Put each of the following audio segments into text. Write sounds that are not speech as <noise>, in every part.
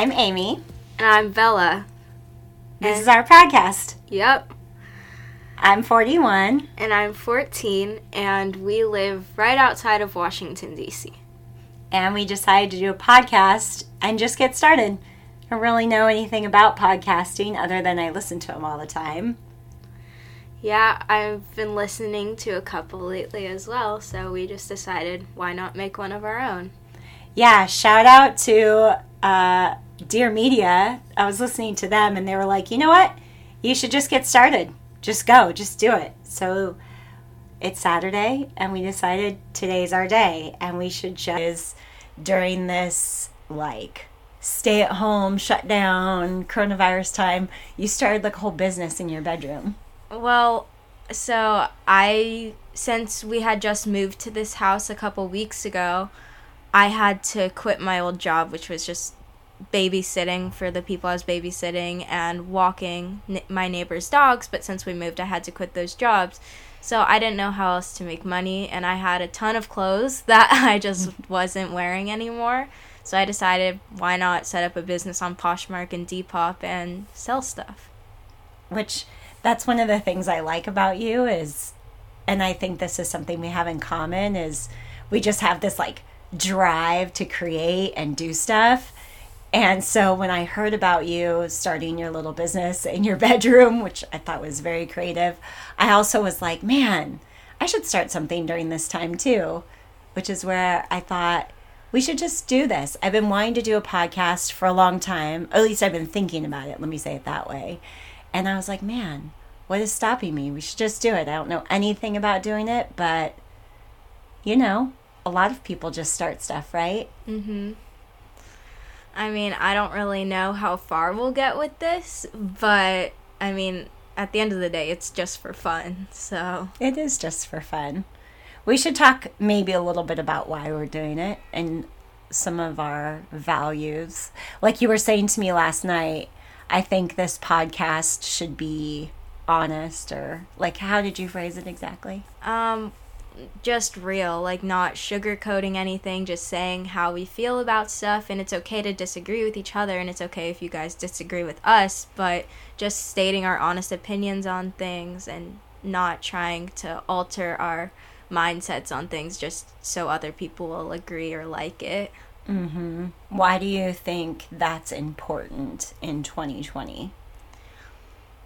I'm Amy. And I'm Bella. This and, is our podcast. Yep. I'm 41. And I'm 14, and we live right outside of Washington, D.C. And we decided to do a podcast and just get started. I don't really know anything about podcasting other than I listen to them all the time. Yeah, I've been listening to a couple lately as well, so we just decided why not make one of our own. Yeah, shout out to uh, Dear Media. I was listening to them and they were like, you know what? You should just get started. Just go, just do it. So it's Saturday and we decided today's our day and we should just during this like stay at home, shut down, coronavirus time, you started like a whole business in your bedroom. Well, so I since we had just moved to this house a couple weeks ago, I had to quit my old job, which was just babysitting for the people I was babysitting and walking n- my neighbor's dogs. But since we moved, I had to quit those jobs. So I didn't know how else to make money, and I had a ton of clothes <laughs> that I just <laughs> wasn't wearing anymore. So I decided, why not set up a business on Poshmark and Depop and sell stuff? Which that's one of the things I like about you is and I think this is something we have in common is we just have this like drive to create and do stuff. And so when I heard about you starting your little business in your <laughs> bedroom, which I thought was very creative, I also was like, man, I should start something during this time too, which is where I thought we should just do this. I've been wanting to do a podcast for a long time, at least I've been thinking about it, let me say it that way. And I was like, man, what is stopping me? We should just do it. I don't know anything about doing it, but you know, a lot of people just start stuff, right? Mhm. I mean, I don't really know how far we'll get with this, but I mean, at the end of the day, it's just for fun. So, it is just for fun. We should talk maybe a little bit about why we're doing it and some of our values. Like you were saying to me last night, I think this podcast should be honest or like how did you phrase it exactly? Um just real, like not sugarcoating anything, just saying how we feel about stuff and it's okay to disagree with each other and it's okay if you guys disagree with us, but just stating our honest opinions on things and not trying to alter our mindsets on things just so other people will agree or like it. Mm-hmm. Why do you think that's important in 2020?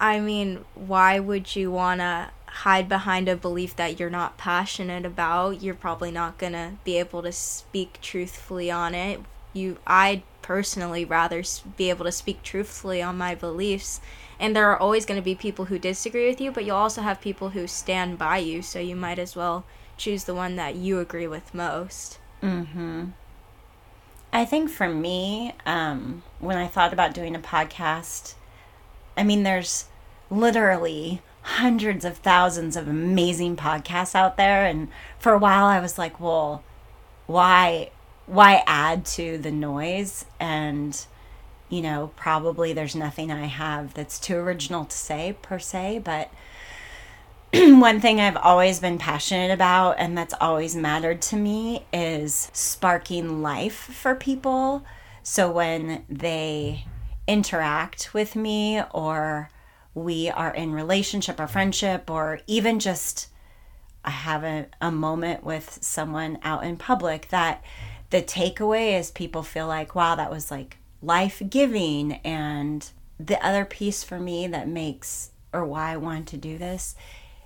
I mean, why would you want to hide behind a belief that you're not passionate about? You're probably not going to be able to speak truthfully on it. You I personally rather be able to speak truthfully on my beliefs. And there are always going to be people who disagree with you, but you'll also have people who stand by you, so you might as well choose the one that you agree with most. Mhm. I think for me, um, when I thought about doing a podcast, I mean, there's literally hundreds of thousands of amazing podcasts out there. And for a while, I was like, well, why? Why add to the noise? And, you know, probably there's nothing I have that's too original to say per se, but <clears throat> one thing I've always been passionate about and that's always mattered to me is sparking life for people. So when they interact with me or we are in relationship or friendship or even just I have a, a moment with someone out in public that the takeaway is people feel like, wow, that was like life giving. And the other piece for me that makes or why I want to do this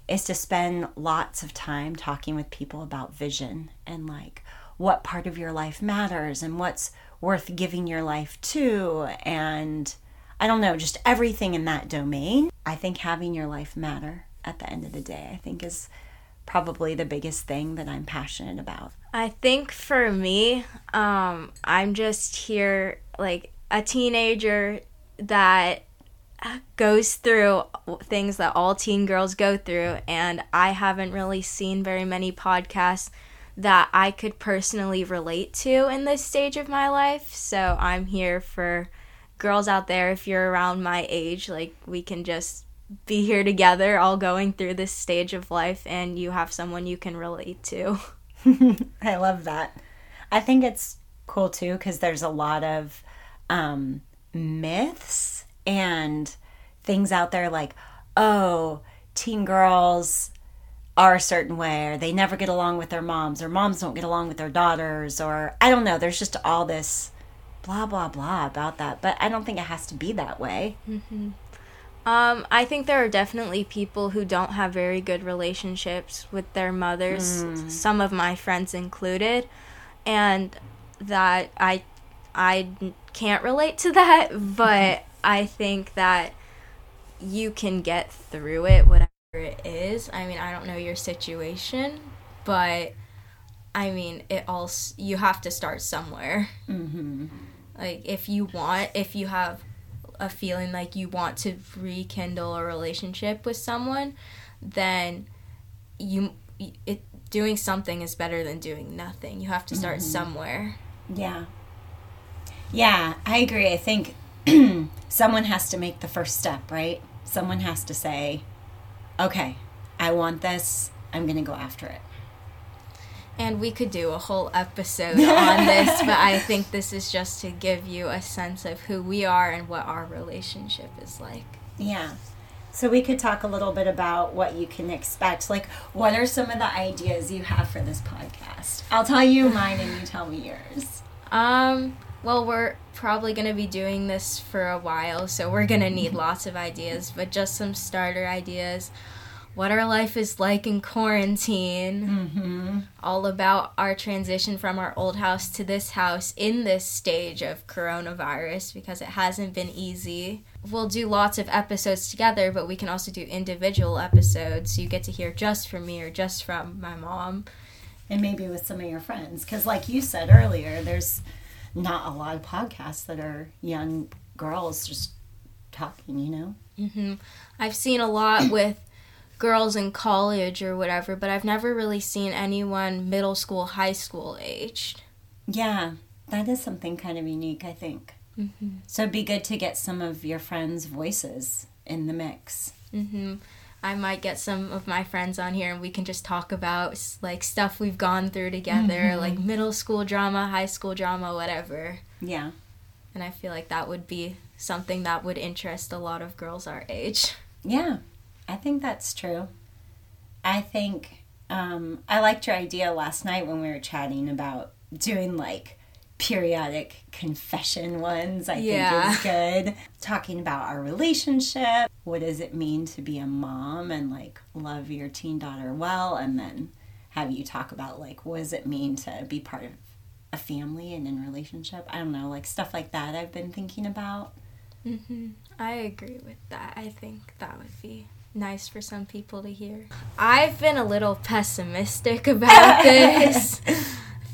is to spend lots of time talking with people about vision and like what part of your life matters and what's worth giving your life to and I don't know, just everything in that domain. I think having your life matter at the end of the day, I think is probably the biggest thing that I'm passionate about. I think for me, um, I'm just here like a teenager that goes through things that all teen girls go through, and I haven't really seen very many podcasts that I could personally relate to in this stage of my life. So I'm here for girls out there, if you're around my age, like we can just be here together, all going through this stage of life, and you have someone you can relate to. <laughs> I love that. I think it's cool too because there's a lot of um, myths and things out there like, oh, teen girls are a certain way, or they never get along with their moms, or moms don't get along with their daughters, or I don't know. There's just all this blah, blah, blah about that. But I don't think it has to be that way. Um, I think there are definitely people who don't have very good relationships with their mothers, some of my friends included, and that I I can't relate to that, <laughs> but I think that you can get through it whatever it is. I mean, I don't know your situation, but I mean, it all you have to start somewhere. Mm-hmm. Like if you want, if you have a feeling like you want to rekindle a relationship with someone, then you it doing something is better than doing nothing. You have to start mm-hmm. somewhere. Yeah. Yeah, I agree. I think <clears throat> someone has to make the first step, right? Someone has to say, okay, I want this. I'm going to go after it. And we could do a whole episode <laughs> on this, but I think this is just to give you a sense of who we are and what our relationship is like. Yeah. So we could talk a little bit about what you can expect. Like, what are some of the ideas you have for this podcast? I'll tell you mine and you tell me yours. Um, well, we're probably going to be doing this for a while, so we're going to need lots of ideas, but just some starter ideas. What our life is like in quarantine. Mm-hmm. All about our transition from our old house to this house in this stage of coronavirus because it hasn't been easy. We'll do lots of episodes together, but we can also do individual episodes so you get to hear just from me or just from my mom. And maybe with some of your friends. Because, like you said earlier, there's not a lot of podcasts that are young girls just talking, you know? hmm I've seen a lot with girls in college or whatever, but I've never really seen anyone middle school, high school aged. Yeah, that is something kind of unique, I think. Mm-hmm. So it'd be good to get some of your friends' voices in the mix. hmm I might get some of my friends on here and we can just talk about like stuff we've gone through together, like middle school drama, high school drama, whatever. Yeah. And I feel like that would be something that would interest a lot of girls our age. Yeah, I think that's true. I think um, I liked your idea last night when we were chatting about doing like periodic confession ones. I Yeah. think is good. Talking about our relationship. What does it mean to be a mom and like love your teen daughter well? And then have you talk about like what does it mean to be part of a family and in relationship? I don't know, like stuff like that I've been thinking about. hmm I agree with that. I think that would be nice for some people to hear. I've been a little pessimistic about <laughs> this,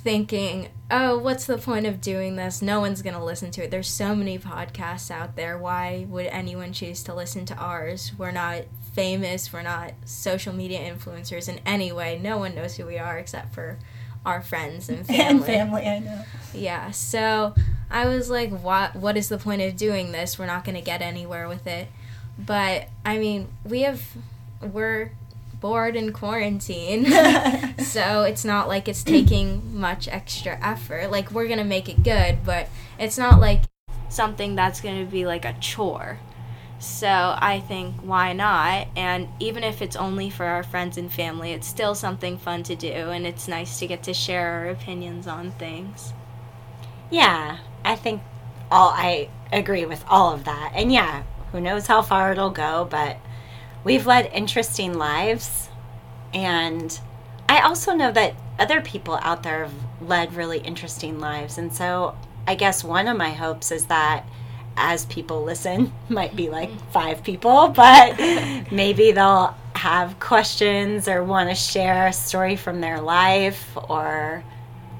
thinking, oh, what's the point of doing this? No one's going to listen to it. There's so many podcasts out there. Why would anyone choose to listen to ours? We're not famous, we're not social media influencers in any way. No one knows who we are except for our friends and <laughs> family. And family, I know. Yeah, so I was like, what what is the point of doing this? We're not going to get anywhere with it. But I mean, we have we're bored in quarantine. <laughs> so it's not like it's taking much extra effort. Like we're going to make it good, but it's not like something that's going to be like a chore. So I think why not? And even if it's only for our friends and family, it's still something fun to do and it's nice to get to share our opinions on things. Yeah, I think all I agree with all of that. And yeah, who knows how far it'll go, but we've led interesting lives. And I also know that other people out there have led really interesting lives. And so I guess one of my hopes is that as people listen, <laughs> might be like five people, <laughs> but maybe they'll have questions or want to share a story from their life or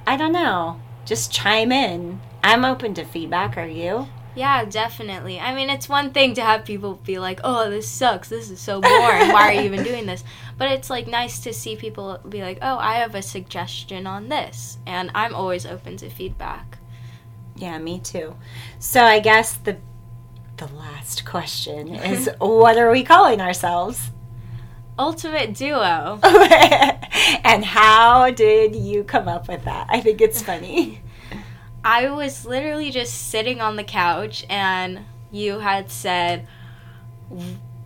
I don't know, just chime in. I'm open to feedback. Are you? Yeah, definitely. I mean, it's one thing to have people be like, "Oh, this sucks. This is so boring. Why are you even doing this?" <laughs> But it's like nice to see people be like, "Oh, I have a suggestion on this." And I'm always open to feedback. Yeah, me too. So I guess the the last question is <laughs> what are we calling ourselves? Ultimate duo. <laughs> and how did you come up with that? I think it's funny. I was literally just sitting on the couch and you had said,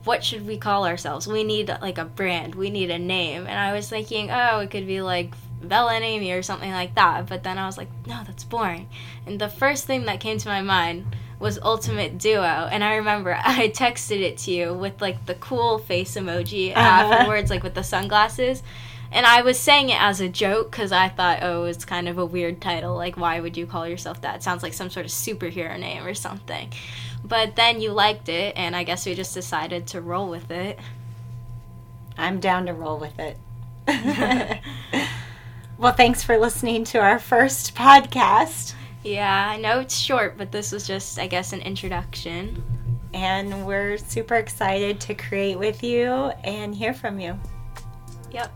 What should we call ourselves? We need like a brand, we need a name. And I was thinking, Oh, it could be like Bella and Amy or something like that. But then I was like, No, that's boring. And the first thing that came to my mind was Ultimate Duo. And I remember <laughs> I texted it to you with like the cool face emoji Uh-huh. afterwards, like with the sunglasses. And I was saying it as a joke because I thought, oh, it's kind of a weird title. Like, why would you call yourself that? It sounds like some sort of superhero name or something. But then you liked it, and I guess we just decided to roll with it. I'm down to roll with it. <laughs> <laughs> well, thanks for listening to our first podcast. Yeah, I know it's short, but this was just, I guess, an introduction. And we're super excited to create with you and hear from you. Yep.